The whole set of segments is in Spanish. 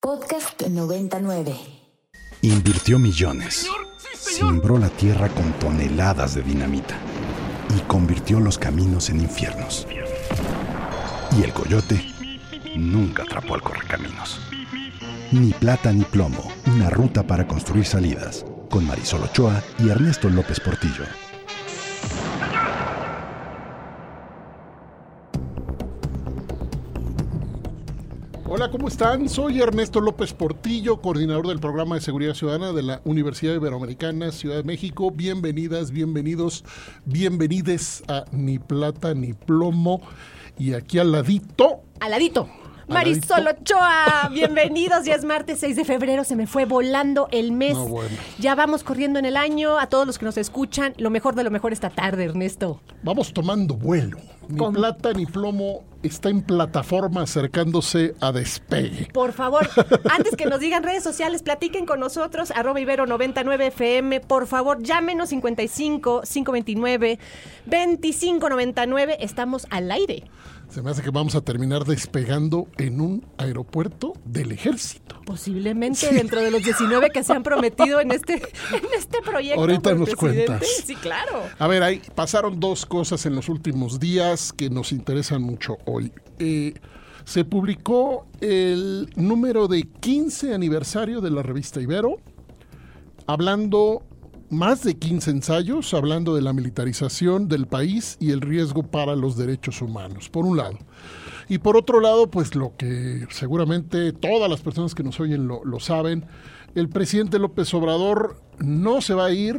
Podcast 99. Invirtió millones. Simbró la tierra con toneladas de dinamita. Y convirtió los caminos en infiernos. Y el coyote nunca atrapó al correcaminos. Ni plata ni plomo, una ruta para construir salidas. Con Marisol Ochoa y Ernesto López Portillo. ¿Cómo están? Soy Ernesto López Portillo, coordinador del programa de seguridad ciudadana de la Universidad Iberoamericana Ciudad de México. Bienvenidas, bienvenidos, bienvenides a Ni Plata ni Plomo. Y aquí al ladito, Aladito. Marisol Ochoa, bienvenidos. Ya es martes 6 de febrero, se me fue volando el mes. No, bueno. Ya vamos corriendo en el año. A todos los que nos escuchan, lo mejor de lo mejor esta tarde, Ernesto. vamos tomando vuelo. Ni Con- Plata ni Plomo está en plataforma acercándose a despegue. Por favor, antes que nos digan redes sociales, platiquen con nosotros, arroba ibero 99 FM. Por favor, llámenos 55 529 2599. Estamos al aire. Se me hace que vamos a terminar despegando en un aeropuerto del ejército. Posiblemente dentro de los 19 que se han prometido en este, en este proyecto. Ahorita nos presidente. cuentas. Sí, claro. A ver, ahí pasaron dos cosas en los últimos días que nos interesan mucho hoy. Eh, se publicó el número de 15 aniversario de la revista Ibero, hablando más de 15 ensayos, hablando de la militarización del país y el riesgo para los derechos humanos, por un lado. Y por otro lado, pues lo que seguramente todas las personas que nos oyen lo, lo saben, el presidente López Obrador no se va a ir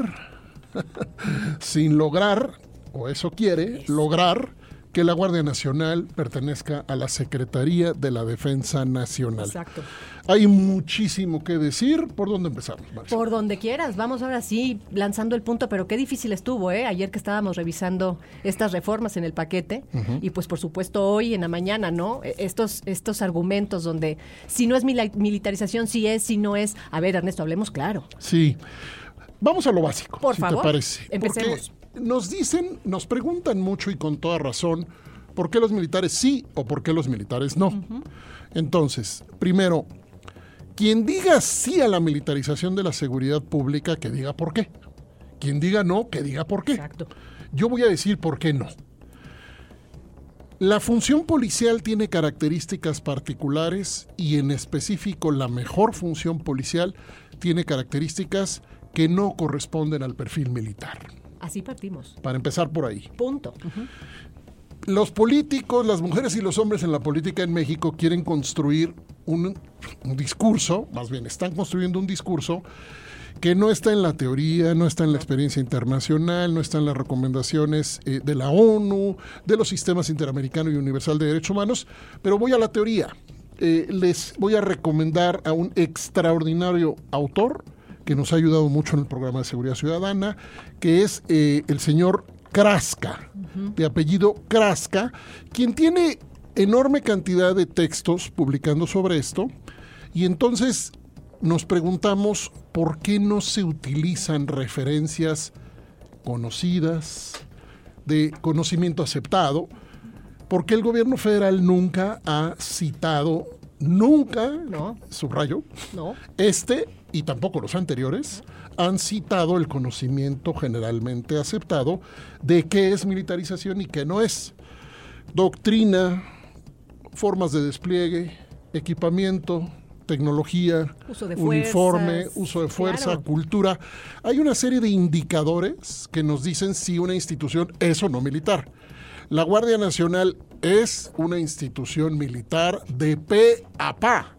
sin lograr, o eso quiere, lograr que la Guardia Nacional pertenezca a la Secretaría de la Defensa Nacional. Exacto. Hay muchísimo que decir. ¿Por dónde empezamos, Marisol? Por donde quieras, vamos ahora sí lanzando el punto, pero qué difícil estuvo, ¿eh? Ayer que estábamos revisando estas reformas en el paquete y pues por supuesto hoy en la mañana, ¿no? E- Estos, estos argumentos donde si no es militarización, si es, si no es. A ver, Ernesto, hablemos claro. Sí. Vamos a lo básico, Por si favor, te parece. empecemos. Porque nos dicen, nos preguntan mucho y con toda razón, ¿por qué los militares sí o por qué los militares no? Entonces, primero, quien diga sí a la militarización de la seguridad pública, que diga por qué. Quien diga no, que diga por qué. Exacto. Yo voy a decir por qué no. La función policial tiene características particulares y en específico la mejor función policial tiene características que no corresponden al perfil militar. Así partimos. Para empezar por ahí. Punto. Los políticos, las mujeres y los hombres en la política en México quieren construir un, un discurso, más bien están construyendo un discurso que no está en la teoría, no está en la experiencia internacional, no está en las recomendaciones eh, de la ONU, de los sistemas interamericano y universal de derechos humanos, pero voy a la teoría. Eh, les voy a recomendar a un extraordinario autor que nos ha ayudado mucho en el programa de seguridad ciudadana, que es eh, el señor Kraska, de apellido Kraska, quien tiene enorme cantidad de textos publicando sobre esto, y entonces nos preguntamos por qué no se utilizan referencias conocidas, de conocimiento aceptado, porque el gobierno federal nunca ha citado, nunca, No. subrayo, No. este y tampoco los anteriores han citado el conocimiento generalmente aceptado de qué es militarización y qué no es. Doctrina, formas de despliegue, equipamiento, tecnología, Uso de uniforme, fuerzas, uso de fuerza, claro. cultura. Hay una serie de indicadores que nos dicen si una institución es o no militar. La Guardia Nacional es una institución militar de pe a pa.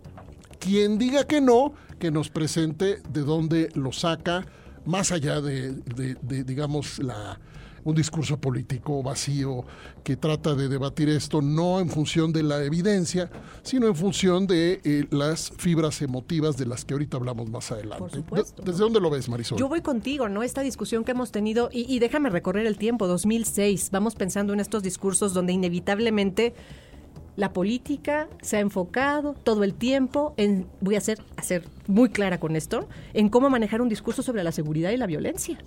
Quien diga que no, que nos presente de dónde lo saca, más allá de, de- de, digamos, la, un discurso político vacío que trata de debatir esto no en función de la evidencia, sino en función de eh, las fibras emotivas de las que ahorita hablamos más adelante. Por supuesto. De- ¿Desde dónde lo ves, Marisol? Yo voy contigo, ¿no? Esta discusión que hemos tenido, y, y déjame recorrer el tiempo, 2006, vamos pensando en estos discursos donde inevitablemente la política se ha enfocado todo el tiempo en voy a hacer, hacer muy clara con esto, en cómo manejar un discurso sobre la seguridad y la violencia.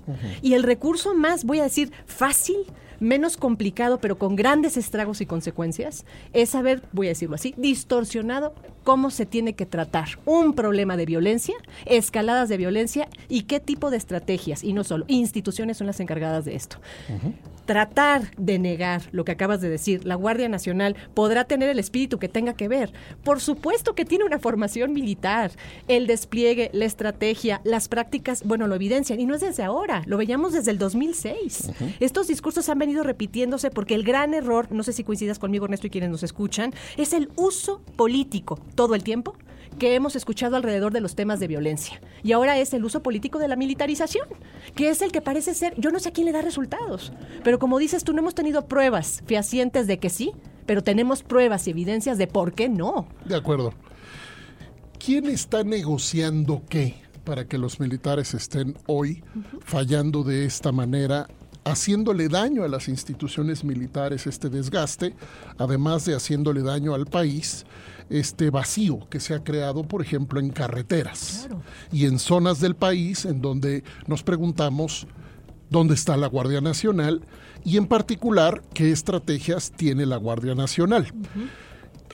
Y el recurso más, voy a decir, fácil, menos complicado, pero con grandes estragos y consecuencias, es saber, voy a decirlo así, distorsionado cómo se tiene que tratar un problema de violencia, escaladas de violencia y qué tipo de estrategias, y no solo, instituciones son las encargadas de esto. Tratar de negar lo que acabas de decir, la Guardia Nacional podrá tener el espíritu que tenga que ver. Por supuesto que tiene una formación militar, el despliegue, la estrategia, las prácticas, bueno, lo evidencian, y no es desde ahora, lo veíamos desde el 2006. Estos discursos han venido repitiéndose porque el gran error, no sé si coincidas conmigo, Ernesto, y quienes nos escuchan, es el uso político todo el tiempo que hemos escuchado alrededor de los temas de violencia. Y ahora es el uso político de la militarización, que es el que parece ser, yo no sé a quién le da resultados, pero como dices tú, no hemos tenido pruebas fehacientes de que sí, pero tenemos pruebas y evidencias de por qué no. De acuerdo. ¿Quién está negociando qué para que los militares estén hoy fallando de esta manera haciéndole daño a las instituciones militares este desgaste, además de haciéndole daño al país este vacío que se ha creado, por ejemplo, en carreteras y en zonas del país en donde nos preguntamos dónde está la Guardia Nacional y en particular qué estrategias tiene la Guardia Nacional.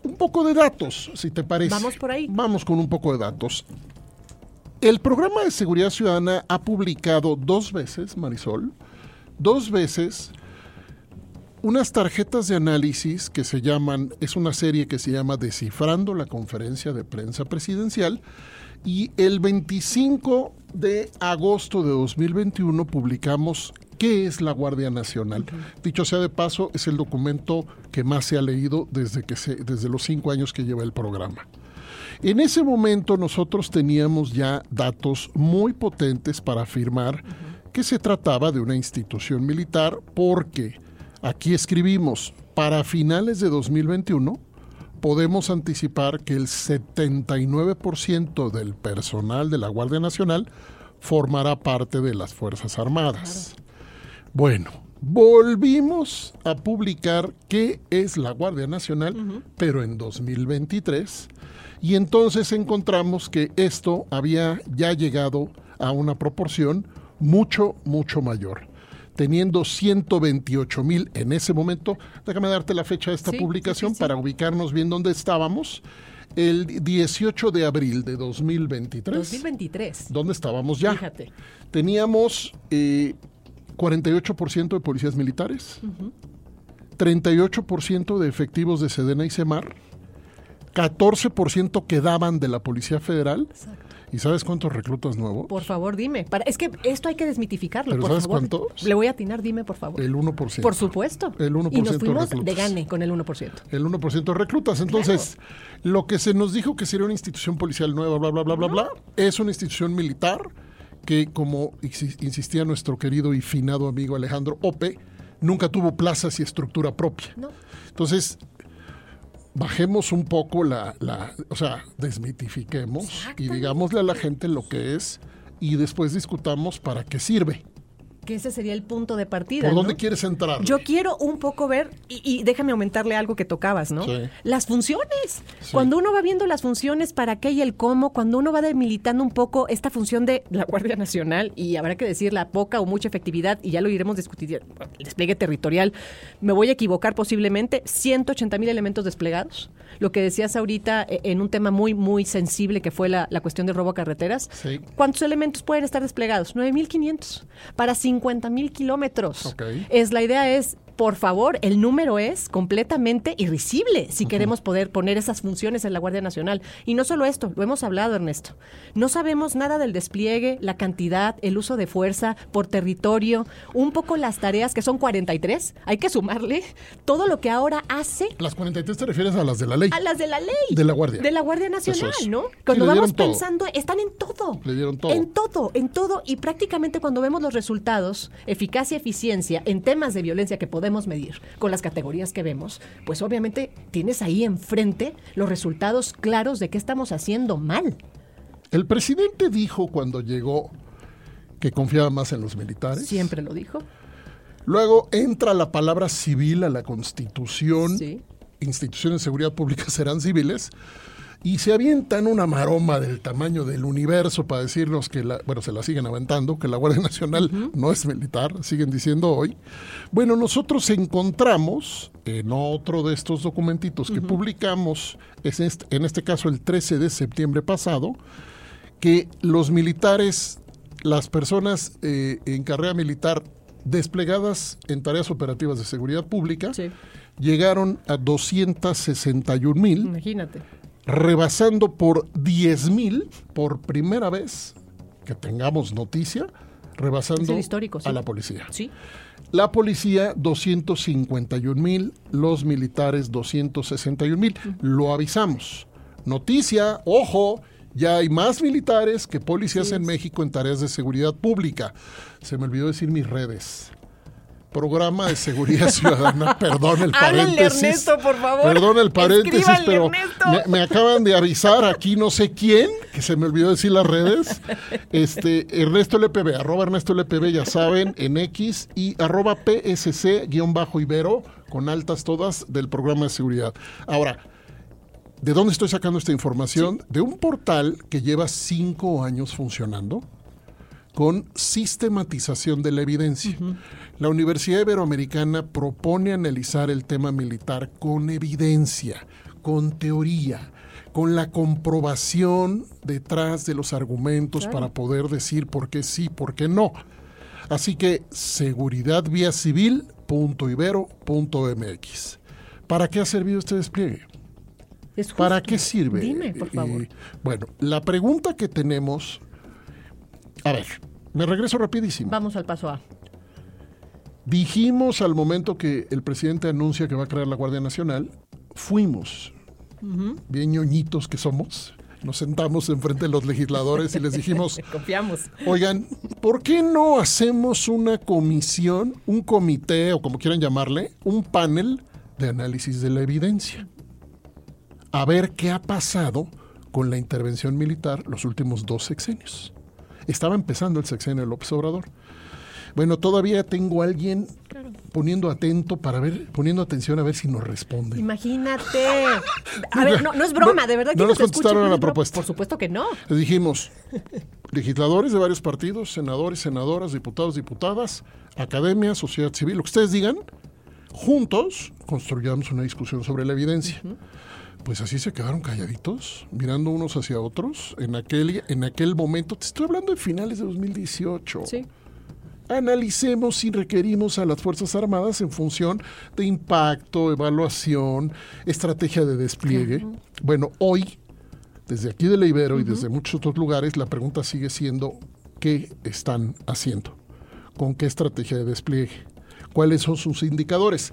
Un poco de datos, si te parece. Vamos por ahí. Vamos con un poco de datos. El programa de seguridad ciudadana ha publicado dos veces, Marisol, dos veces unas tarjetas de análisis que se llaman, es una serie que se llama Descifrando la conferencia de prensa presidencial y el 25 de agosto de 2021 publicamos ¿Qué es la Guardia Nacional? Dicho sea de paso, es el documento que más se ha leído desde, que se, desde los cinco años que lleva el programa. En ese momento nosotros teníamos ya datos muy potentes para afirmar que se trataba de una institución militar porque aquí escribimos, para finales de 2021 podemos anticipar que el 79% del personal de la Guardia Nacional formará parte de las Fuerzas Armadas. Bueno, volvimos a publicar qué es la Guardia Nacional, pero en 2023, y entonces encontramos que esto había ya llegado a una proporción mucho, mucho mayor. Teniendo 128 mil en ese momento, déjame darte la fecha de esta publicación para ubicarnos bien dónde estábamos. El 18 de abril de 2023. 2023. ¿Dónde estábamos ya? Fíjate. Teníamos eh, 48% de policías militares, 38% de efectivos de Sedena y Semar, 14% quedaban de la Policía Federal. ¿Y sabes cuántos reclutas nuevos? Por favor, dime. Para, es que esto hay que desmitificarlo. ¿Pero por sabes favor. cuántos? Le voy a atinar, dime, por favor. El 1%. Por supuesto. El 1% y nos fuimos de gane con el 1%. El 1% de reclutas. Entonces, lo que se nos dijo que sería una institución policial nueva, bla, bla, bla, bla, bla, es una institución militar que, como insi- insistía nuestro querido y finado amigo Alejandro Ope, nunca tuvo plazas y estructura propia. No. Entonces, bajemos un poco la, la o sea, desmitifiquemos y digámosle a la gente lo que es y después discutamos para qué sirve. Que ese sería el punto de partida. ¿Por ¿no? dónde quieres entrar? Yo quiero un poco ver, y, y déjame aumentarle algo que tocabas, ¿no? Sí. Las funciones. Cuando uno va viendo las funciones, para qué y el cómo, cuando uno va demilitando un poco esta función de la Guardia Nacional, y habrá que decir la poca o mucha efectividad, y ya lo iremos discutir, el despliegue territorial, me voy a equivocar posiblemente, 180 mil elementos desplegados. Lo que decías ahorita eh, en un tema muy, muy sensible que fue la, la cuestión del robo a carreteras. Sí. ¿Cuántos elementos pueden estar desplegados? 9.500 para 50.000 kilómetros. Ok. Es la idea es, por favor, el número es completamente irrisible si queremos poder poner esas funciones en la Guardia Nacional. Y no solo esto, lo hemos hablado, Ernesto. No sabemos nada del despliegue, la cantidad, el uso de fuerza por territorio, un poco las tareas que son 43. Hay que sumarle todo lo que ahora hace Las 43 te refieres a las de la ley. a las de la ley. De la Guardia. De la Guardia Nacional, es. ¿no? Cuando vamos todo. pensando, están en todo. Le dieron todo. En todo, en todo. Y prácticamente cuando vemos los resultados, eficacia, eficiencia, en temas de violencia que podemos medir con las categorías que vemos, pues obviamente tienes ahí enfrente los resultados claros de qué estamos haciendo mal. El presidente dijo cuando llegó que confiaba más en los militares. Siempre lo dijo. Luego entra la palabra civil a la Constitución. Sí. Instituciones de seguridad pública serán civiles. Y se avientan una maroma del tamaño del universo para decirnos que, la, bueno, se la siguen aventando, que la Guardia Nacional no es militar, siguen diciendo hoy. Bueno, nosotros encontramos en otro de estos documentitos que publicamos, es este- en este caso el 13 de septiembre pasado, que los militares, las personas eh, en carrera militar desplegadas en tareas operativas de seguridad pública, Sí. llegaron a 261 mil Imagínate. Rebasando por 10 mil por primera vez que tengamos noticia, rebasando histórico, sí. a la policía. Sí. La policía 251 mil, los militares 261 mil. Lo avisamos. Noticia, ojo, ya hay más militares que policías en México en tareas de seguridad pública. Se me olvidó decir mis redes. Programa de Seguridad Ciudadana, perdón el paréntesis. Ernesto, por favor. Perdón el paréntesis, Escríbanle, pero me, me acaban de avisar aquí no sé quién, que se me olvidó decir las redes. Este, Ernesto LPB, arroba Ernesto LPB, ya saben, en X y arroba PSC guion bajo Ibero, con altas todas del programa de seguridad. Ahora, ¿de dónde estoy sacando esta información? De un portal que lleva cinco años funcionando con sistematización de la evidencia. La Universidad Iberoamericana propone analizar el tema militar con evidencia, con teoría, con la comprobación detrás de los argumentos para poder decir por qué sí, por qué no. Así que seguridadviacivil.ibero.mx. ¿Para qué ha servido este despliegue? Es ¿Para qué sirve? Dime, por favor. Eh, bueno, la pregunta que tenemos... A ver, me regreso rapidísimo. Vamos al paso A. Dijimos al momento que el presidente anuncia que va a crear la Guardia Nacional, fuimos, bien ñoñitos que somos, nos sentamos enfrente de los legisladores y les dijimos, Confiamos. oigan, ¿por qué no hacemos una comisión, un comité o como quieran llamarle, un panel de análisis de la evidencia? A ver qué ha pasado con la intervención militar los últimos dos sexenios. Estaba empezando el sexenio de López Obrador. Bueno, todavía tengo a alguien poniendo atento para ver, poniendo atención a ver si nos responden. Imagínate. A ver, no, no es broma, de verdad que No nos contestaron a la propuesta. Por supuesto que no. Les dijimos, legisladores de varios partidos, senadores, senadoras, diputados, diputadas, academia, sociedad civil, lo que ustedes digan, juntos construyamos una discusión sobre la evidencia. Pues así se quedaron calladitos, mirando unos hacia otros. En aquel, en aquel momento, te estoy hablando de finales de 2018. Sí. Analicemos si requerimos a las Fuerzas Armadas en función de impacto, evaluación, estrategia de despliegue. Bueno, hoy, desde aquí de la Ibero y desde muchos otros lugares, la pregunta sigue siendo, ¿qué están haciendo? ¿Con qué estrategia de despliegue? ¿Cuáles son sus indicadores?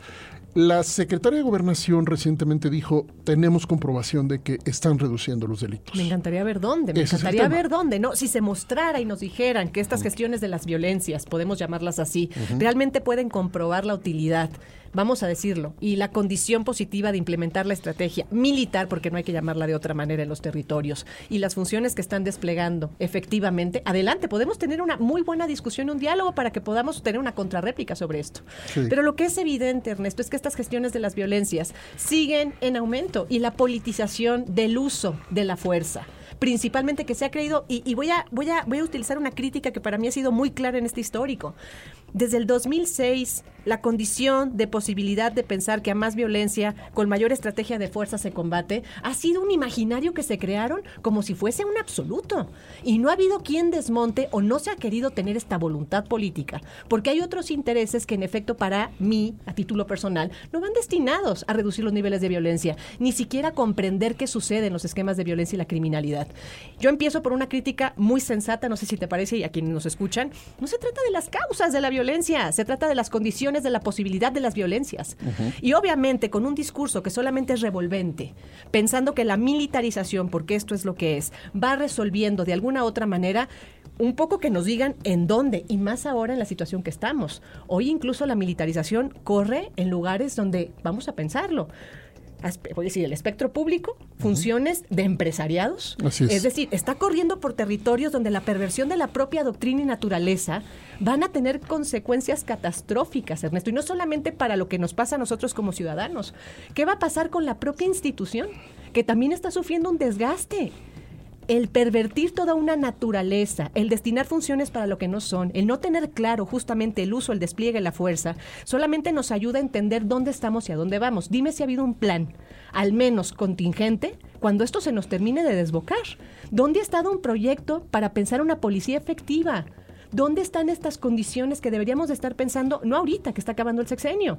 La secretaria de Gobernación recientemente dijo, tenemos comprobación de que están reduciendo los delitos. Me encantaría ver dónde, me Ese encantaría ver dónde, ¿no? Si se mostrara y nos dijeran que estas gestiones de las violencias, podemos llamarlas así, realmente pueden comprobar la utilidad, vamos a decirlo, y la condición positiva de implementar la estrategia militar, porque no hay que llamarla de otra manera en los territorios, y las funciones que están desplegando efectivamente, adelante, podemos tener una muy buena discusión, un diálogo para que podamos tener una contrarréplica sobre esto. Sí. Pero lo que es evidente, Ernesto, es que estas gestiones de las violencias siguen en aumento y la politización del uso de la fuerza principalmente que se ha creído, y, y voy, a, voy, a, voy a utilizar una crítica que para mí ha sido muy clara en este histórico. Desde el 2006, la condición de posibilidad de pensar que a más violencia, con mayor estrategia de fuerza se combate, ha sido un imaginario que se crearon como si fuese un absoluto. Y no ha habido quien desmonte o no se ha querido tener esta voluntad política, porque hay otros intereses que en efecto para mí, a título personal, no van destinados a reducir los niveles de violencia, ni siquiera comprender qué sucede en los esquemas de violencia y la criminalidad. Yo empiezo por una crítica muy sensata, no sé si te parece y a quienes nos escuchan, no se trata de las causas de la violencia, se trata de las condiciones de la posibilidad de las violencias. Y obviamente con un discurso que solamente es revolvente, pensando que la militarización, porque esto es lo que es, va resolviendo de alguna otra manera un poco que nos digan en dónde, y más ahora en la situación que estamos. Hoy incluso la militarización corre en lugares donde, vamos a pensarlo, voy a decir, el espectro público, funciones de empresariados. Así es. decir, está corriendo por territorios donde la perversión de la propia doctrina y naturaleza van a tener consecuencias catastróficas, Ernesto, y no solamente para lo que nos pasa a nosotros como ciudadanos. ¿Qué va a pasar con la propia institución? que también está sufriendo un desgaste el pervertir toda una naturaleza, el destinar funciones para lo que no son, el no tener claro justamente el uso, el despliegue, la fuerza, solamente nos ayuda a entender dónde estamos y a dónde vamos. Dime si ha habido un plan, al menos contingente, cuando esto se nos termine de desbocar. ¿Dónde ha estado un proyecto para pensar una policía efectiva? ¿Dónde están estas condiciones que deberíamos de estar pensando, no ahorita que está acabando el sexenio?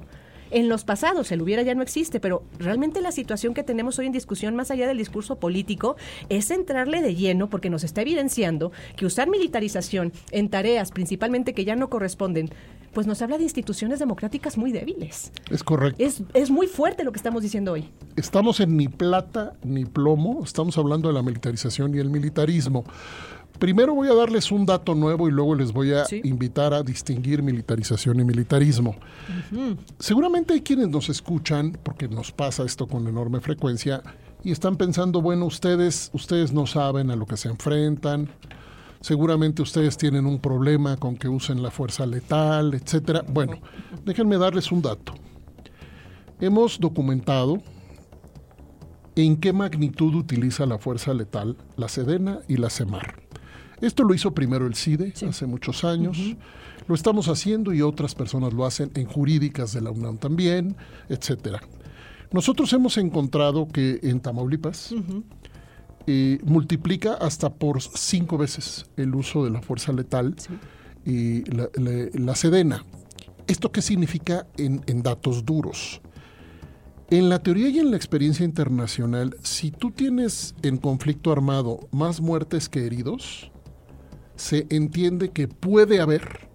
En los pasados, el hubiera ya no existe, pero realmente la situación que tenemos hoy en discusión, más allá del discurso político, es entrarle de lleno porque nos está evidenciando que usar militarización en tareas principalmente que ya no corresponden, pues nos habla de instituciones democráticas muy débiles. Es correcto. Es, es muy fuerte lo que estamos diciendo hoy. Estamos en ni plata ni plomo, estamos hablando de la militarización y el militarismo. Primero voy a darles un dato nuevo y luego les voy a invitar a distinguir militarización y militarismo. Seguramente hay quienes nos escuchan, porque nos pasa esto con enorme frecuencia, y están pensando, bueno, ustedes, ustedes no saben a lo que se enfrentan, seguramente ustedes tienen un problema con que usen la fuerza letal, etcétera. Bueno, déjenme darles un dato. Hemos documentado en qué magnitud utiliza la fuerza letal la Sedena y la CEMAR. Esto lo hizo primero el CIDE hace muchos años. Lo estamos haciendo y otras personas lo hacen en jurídicas de la UNAM también, etcétera. Nosotros hemos encontrado que en Tamaulipas eh, multiplica hasta por cinco veces el uso de la fuerza letal y la, sedena. ¿Esto qué significa en, en datos duros? En la teoría y en la experiencia internacional, si tú tienes en conflicto armado más muertes que heridos, se entiende que puede haber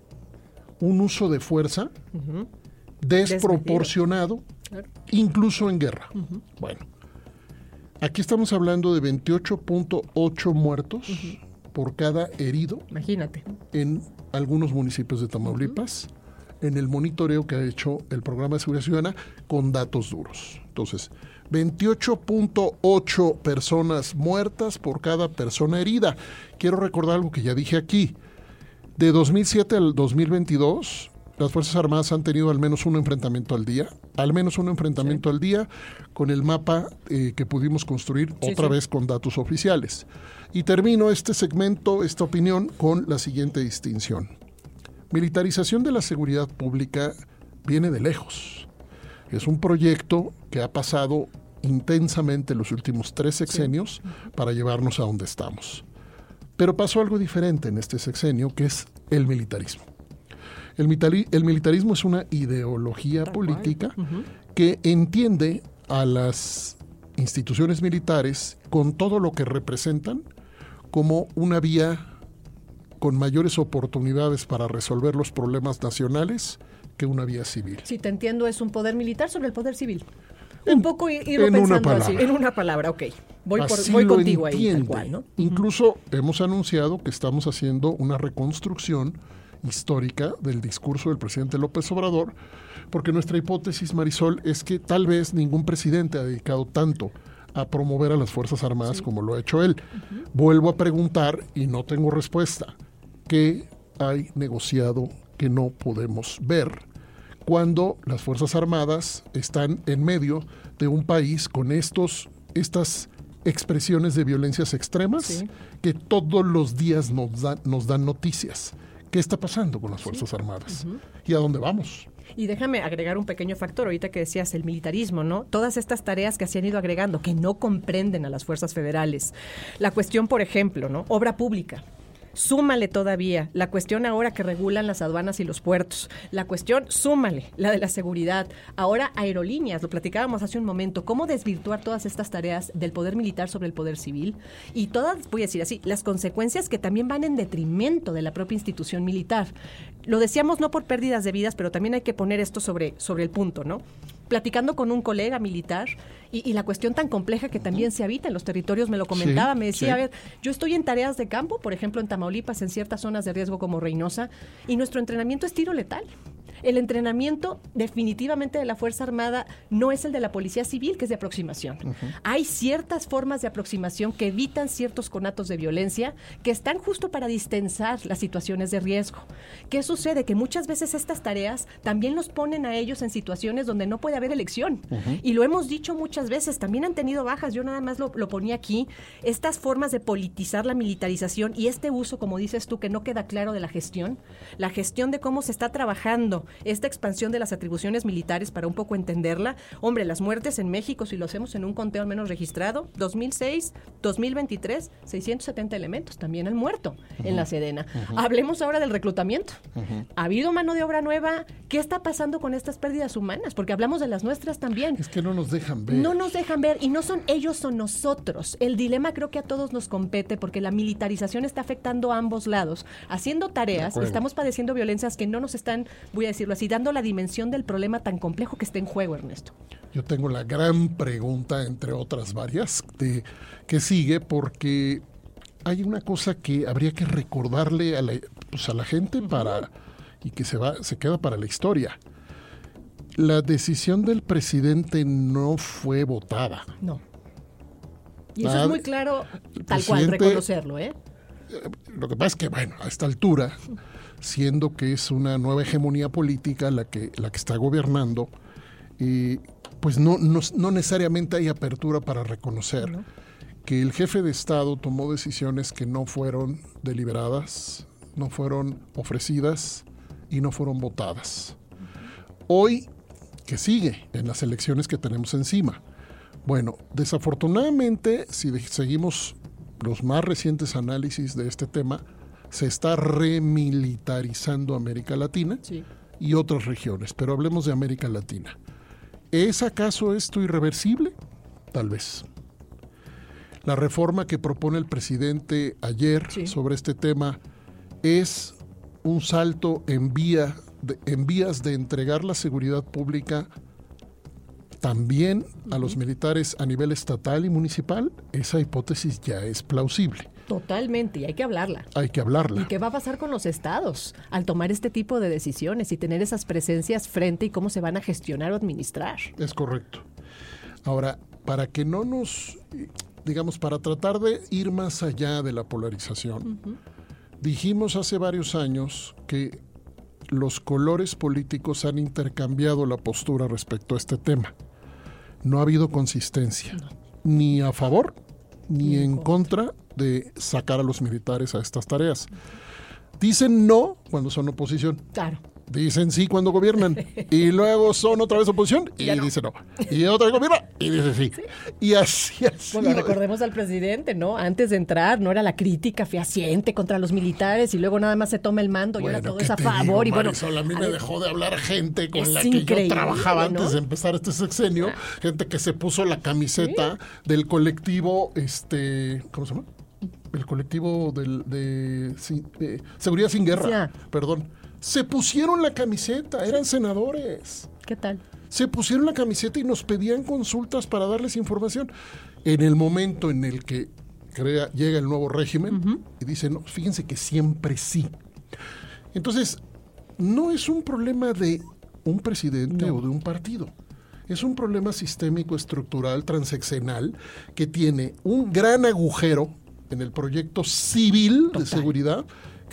un uso de fuerza desproporcionado, incluso en guerra. Bueno, aquí estamos hablando de 28.8 muertos por cada herido. Imagínate. En algunos municipios de Tamaulipas, en el monitoreo que ha hecho el programa de seguridad ciudadana con datos duros. Entonces, 28.8 personas muertas por cada persona herida. Quiero recordar algo que ya dije aquí. De 2007 al 2022, las Fuerzas Armadas han tenido al menos un enfrentamiento al día, al menos un enfrentamiento al día con el mapa eh, que pudimos construir otra vez con datos oficiales. Y termino este segmento, esta opinión, con la siguiente distinción. Militarización de la seguridad pública viene de lejos. Es un proyecto que ha pasado intensamente los últimos tres sexenios para llevarnos a donde estamos. Pero pasó algo diferente en este sexenio, que es el militarismo. El, militarismo es una ideología política que entiende a las instituciones militares con todo lo que representan como una vía con mayores oportunidades para resolver los problemas nacionales que una vía civil. Si te entiendo, es un poder militar sobre el poder civil un poco irlo pensando así, en una palabra, ok. Voy, voy contigo ahí, ¿no? Incluso hemos anunciado que estamos haciendo una reconstrucción histórica del discurso del presidente López Obrador, porque nuestra hipótesis, Marisol, es que tal vez ningún presidente ha dedicado tanto a promover a las Fuerzas Armadas como lo ha hecho él. Vuelvo a preguntar y no tengo respuesta. ¿Qué hay negociado que no podemos ver? cuando las Fuerzas Armadas están en medio de un país con estos, estas expresiones de violencias extremas que todos los días nos, nos dan noticias. ¿Qué está pasando con las Fuerzas Armadas? ¿Y a dónde vamos? Y déjame agregar un pequeño factor, ahorita que decías el militarismo, ¿no? Todas estas tareas que se han ido agregando, que no comprenden a las fuerzas federales. La cuestión, por ejemplo, ¿no? Obra pública. Súmale todavía la cuestión ahora que regulan las aduanas y los puertos. La cuestión, súmale la de la seguridad. Ahora aerolíneas, lo platicábamos hace un momento, cómo desvirtuar todas estas tareas del poder militar sobre el poder civil. Y todas, voy a decir así, las consecuencias que también van en detrimento de la propia institución militar. Lo decíamos no por pérdidas de vidas, pero también hay que poner esto sobre, sobre el punto, ¿no? Platicando con un colega militar y, la cuestión tan compleja que también se habita en los territorios, me lo comentaba, me decía, a ver, yo estoy en tareas de campo, por ejemplo en Tamaulipas, en ciertas zonas de riesgo como Reynosa, y nuestro entrenamiento es tiro letal. El entrenamiento definitivamente de la Fuerza Armada no es el de la Policía Civil, que es de aproximación. Hay ciertas formas de aproximación que evitan ciertos conatos de violencia que están justo para distensar las situaciones de riesgo. ¿Qué sucede? Que muchas veces estas tareas también los ponen a ellos en situaciones donde no puede haber elección. Y lo hemos dicho muchas veces, también han tenido bajas, yo nada más lo, lo ponía aquí, estas formas de politizar la militarización y este uso, como dices tú, que no queda claro de la gestión, la gestión de cómo se está trabajando esta expansión de las atribuciones militares para un poco entenderla. Hombre, las muertes en México, si lo hacemos en un conteo al menos registrado, 2006, 2023, 670 elementos también han muerto en la Sedena. Hablemos ahora del reclutamiento. ¿Ha habido mano de obra nueva? ¿Qué está pasando con estas pérdidas humanas? Porque hablamos de las nuestras también. Es que no nos dejan ver. No nos dejan ver y no son ellos, son nosotros. El dilema creo que a todos nos compete porque la militarización está afectando a ambos lados. Haciendo tareas, estamos padeciendo violencias que no nos están, voy a decirlo así, dando la dimensión del problema tan complejo que está en juego, Ernesto. Yo tengo la gran pregunta, entre otras varias, de que sigue, porque hay una cosa que habría que recordarle a la, pues, a la gente para y que se va, se queda para la historia. La decisión del presidente no fue votada. No. Y eso es muy claro, tal cual, reconocerlo, ¿eh? Lo que pasa es que, bueno, a esta altura, siendo que es una nueva hegemonía política la que, la que está gobernando, eh, pues no, no, no necesariamente hay apertura para reconocer que el jefe de Estado tomó decisiones que no fueron deliberadas, no fueron ofrecidas y no fueron votadas. Hoy, que sigue en las elecciones que tenemos encima? Bueno, desafortunadamente, si seguimos los más recientes análisis de este tema, se está remilitarizando América Latina Sí. y otras regiones, pero hablemos de América Latina. ¿Es acaso esto irreversible? Tal vez. La reforma que propone el presidente ayer Sí. sobre este tema es un salto en, vía de- en vías de entregar la seguridad pública también a los militares a nivel estatal y municipal. Esa hipótesis ya es plausible. Totalmente, y hay que hablarla. Hay que hablarla. ¿Y qué va a pasar con los estados al tomar este tipo de decisiones y tener esas presencias frente y cómo se van a gestionar o administrar? Es correcto. Ahora, para que no nos, digamos, para tratar de ir más allá de la polarización, dijimos hace varios años que los colores políticos han intercambiado la postura respecto a este tema. No ha habido consistencia, ni a favor ni, en contra de sacar a los militares a estas tareas. Dicen no cuando son oposición. Claro. Dicen sí cuando gobiernan y luego son otra vez oposición y no. dice no. Y otra vez gobierna y dice sí. Y así, así. Bueno, recordemos al presidente, ¿no? Antes de entrar, no era la crítica fehaciente contra los militares y luego nada más se toma el mando y ahora todo ¿qué es a favor. digo, y bueno, Marisol? a mí a me ver, dejó de hablar gente con la que yo trabajaba ¿no? antes de empezar este sexenio, gente que se puso la camiseta del colectivo, este, ¿cómo se llama? El colectivo del, de, Seguridad Sin Guerra, perdón. Se pusieron la camiseta, eran senadores. ¿Qué tal? se pusieron la camiseta y nos pedían consultas para darles información. En el momento en el que crea, llega el nuevo régimen y dicen, no, fíjense que siempre sí. Entonces, no es un problema de un presidente o de un partido. Es un problema sistémico, estructural, transeccional, que tiene un gran agujero en el proyecto civil de seguridad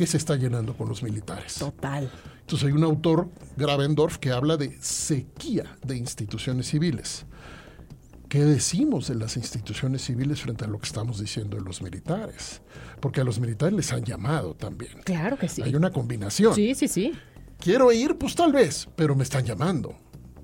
que se está llenando con los militares. Total. Entonces hay un autor, Gravendorf, que habla de sequía de instituciones civiles. ¿Qué decimos de las instituciones civiles frente a lo que estamos diciendo de los militares? Porque a los militares les han llamado también. Claro que sí. Hay una combinación. Sí, sí, sí. Quiero ir, pues tal vez, pero me están llamando.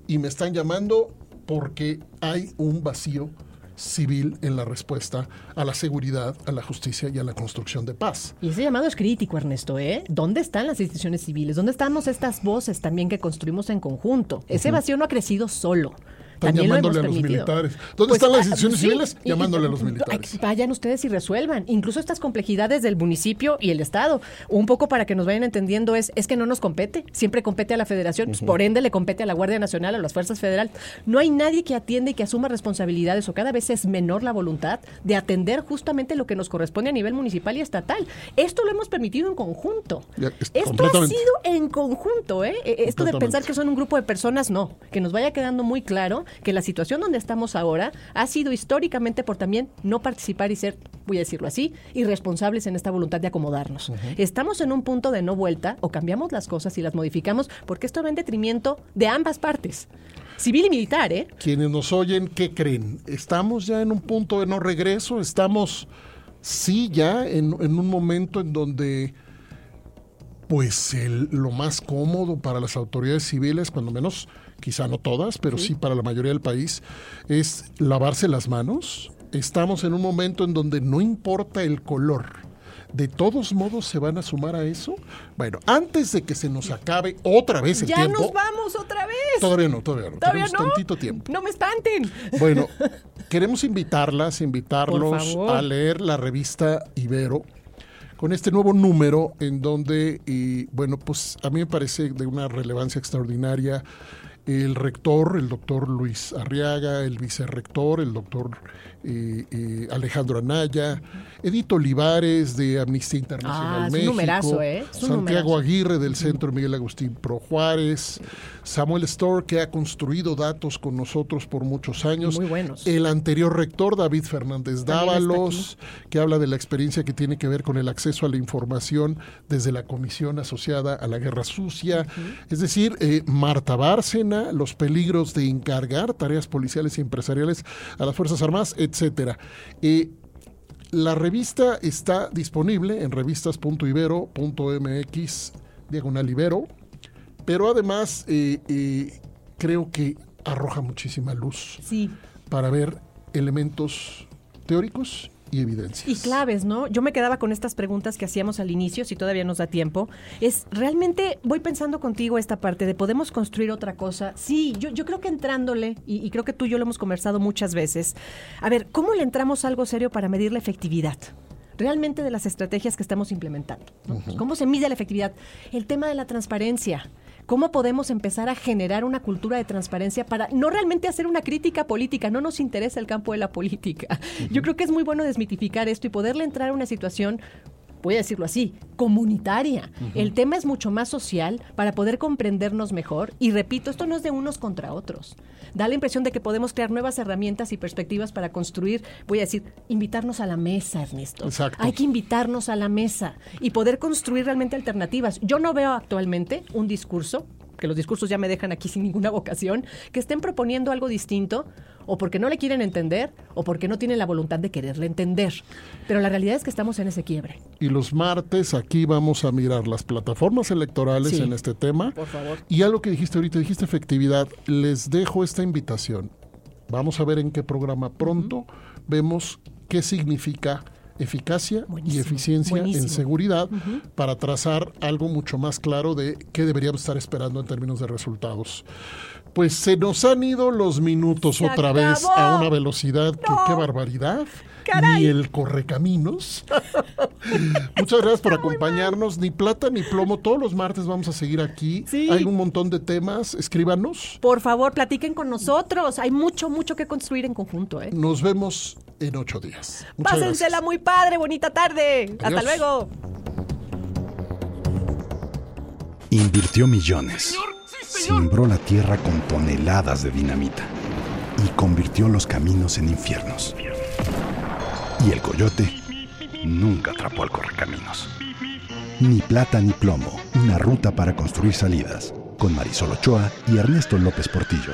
Y me están llamando porque hay un vacío civil en la respuesta a la seguridad, a la justicia y a la construcción de paz. Y ese llamado es crítico, Ernesto, ¿eh? ¿Dónde están las instituciones civiles? ¿Dónde estamos estas voces también que construimos en conjunto? Ese vacío no ha crecido solo. También lo hemos llamándole a los militares. ¿Dónde Pues, están las instituciones sí, civiles? y- Llamándole a los militares. Vayan ustedes y resuelvan. Incluso estas complejidades del municipio y el Estado. Un poco para que nos vayan entendiendo es, es que no nos compete. Siempre compete a la federación. pues, por ende le compete a la Guardia Nacional, a las fuerzas federales. No hay nadie que atiende y que asuma responsabilidades o cada vez es menor la voluntad de atender justamente lo que nos corresponde a nivel municipal y estatal. Esto lo hemos permitido en conjunto. Ya, es- Esto ha sido en conjunto, ¿eh? Eh, Esto de pensar que son un grupo de personas, no. Que nos vaya quedando muy claro que la situación donde estamos ahora ha sido históricamente por también no participar y ser, voy a decirlo así, irresponsables en esta voluntad de acomodarnos. Estamos en un punto de no vuelta o cambiamos las cosas y las modificamos porque esto va en detrimento de ambas partes, civil y militar, ¿eh? Quienes nos oyen, ¿qué creen? ¿Estamos ya en un punto de no regreso? ¿Estamos, sí, ya en, en un momento en donde, pues, el- lo más cómodo para las autoridades civiles, cuando menos, quizá no todas, pero sí, para la mayoría del país, es lavarse las manos? ¿Estamos en un momento en donde no importa el color? ¿De todos modos se van a sumar a eso? Bueno, antes de que se nos acabe otra vez el Ya tiempo. nos vamos otra vez. Todavía no, todavía no. Todavía Tenemos no. tantito tiempo. No me espanten. Bueno, queremos invitarlas, invitarlos a leer la revista Ibero con este nuevo número en donde, y, bueno, pues a mí me parece de una relevancia extraordinaria el rector, el doctor Luis Arriaga, el vicerrector, el doctor eh, eh, Alejandro Anaya, Edith Olivares de Amnistía Internacional Ah, es un México, numerazo, ¿eh? Es un Santiago numerazo. Aguirre del Centro Miguel Agustín Pro Juárez, Samuel Storr, que ha construido datos con nosotros por muchos años. Muy buenos. El anterior rector, David Fernández Dávalos, que habla de la experiencia que tiene que ver con el acceso a la información desde la comisión asociada a la guerra sucia. Es decir, eh, Marta Bárcena, los peligros de encargar tareas policiales y empresariales a las Fuerzas Armadas, etcétera. Eh, la revista está disponible en revistas.ibero.mx, diagonal Ibero, pero además eh, eh, creo que arroja muchísima luz Sí. para ver elementos teóricos y evidencias. Y claves, ¿no? Yo me quedaba con estas preguntas que hacíamos al inicio, si todavía nos da tiempo. Es realmente, voy pensando contigo esta parte de podemos construir otra cosa. Sí, yo, yo creo que entrándole, y, y creo que tú y yo lo hemos conversado muchas veces, a ver, ¿cómo le entramos a algo serio para medir la efectividad? Realmente de las estrategias que estamos implementando. ¿no? ¿Cómo se mide la efectividad? El tema de la transparencia. ¿Cómo podemos empezar a generar una cultura de transparencia para no realmente hacer una crítica política? No nos interesa el campo de la política. Yo creo que es muy bueno desmitificar esto y poderle entrar a una situación voy a decirlo así, comunitaria. El tema es mucho más social para poder comprendernos mejor. Y repito, esto no es de unos contra otros. Da la impresión de que podemos crear nuevas herramientas y perspectivas para construir, voy a decir, invitarnos a la mesa, Ernesto. Exacto. Hay que invitarnos a la mesa y poder construir realmente alternativas. Yo no veo actualmente un discurso, que los discursos ya me dejan aquí sin ninguna vocación, que estén proponiendo algo distinto o porque no le quieren entender o porque no tienen la voluntad de quererle entender. Pero la realidad es que estamos en ese quiebre. Y los martes aquí vamos a mirar las plataformas electorales Sí. en este tema. Por favor. Y algo que dijiste ahorita, dijiste efectividad. Les dejo esta invitación. Vamos a ver en qué programa pronto vemos qué significa eficacia y Buenísimo, eficiencia en seguridad para trazar algo mucho más claro de qué deberíamos estar esperando en términos de resultados. Pues se nos han ido los minutos Se otra vez a una velocidad que qué barbaridad. Caray. Ni el correcaminos. Muchas gracias por acompañarnos. Ni plata ni plomo. Todos los martes vamos a seguir aquí. Sí. Hay un montón de temas. Escríbanos. Por favor, platiquen con nosotros. Hay mucho, mucho que construir en conjunto. ¿eh? Nos vemos en ocho días. Muchas Pásensela gracias. muy padre, bonita tarde. Hasta luego. Invirtió millones. Simbró la tierra con toneladas de dinamita. Y convirtió los caminos en infiernos. Y el coyote nunca atrapó al correcaminos. Ni plata ni plomo. Una ruta para construir salidas. Con Marisol Ochoa y Ernesto López Portillo.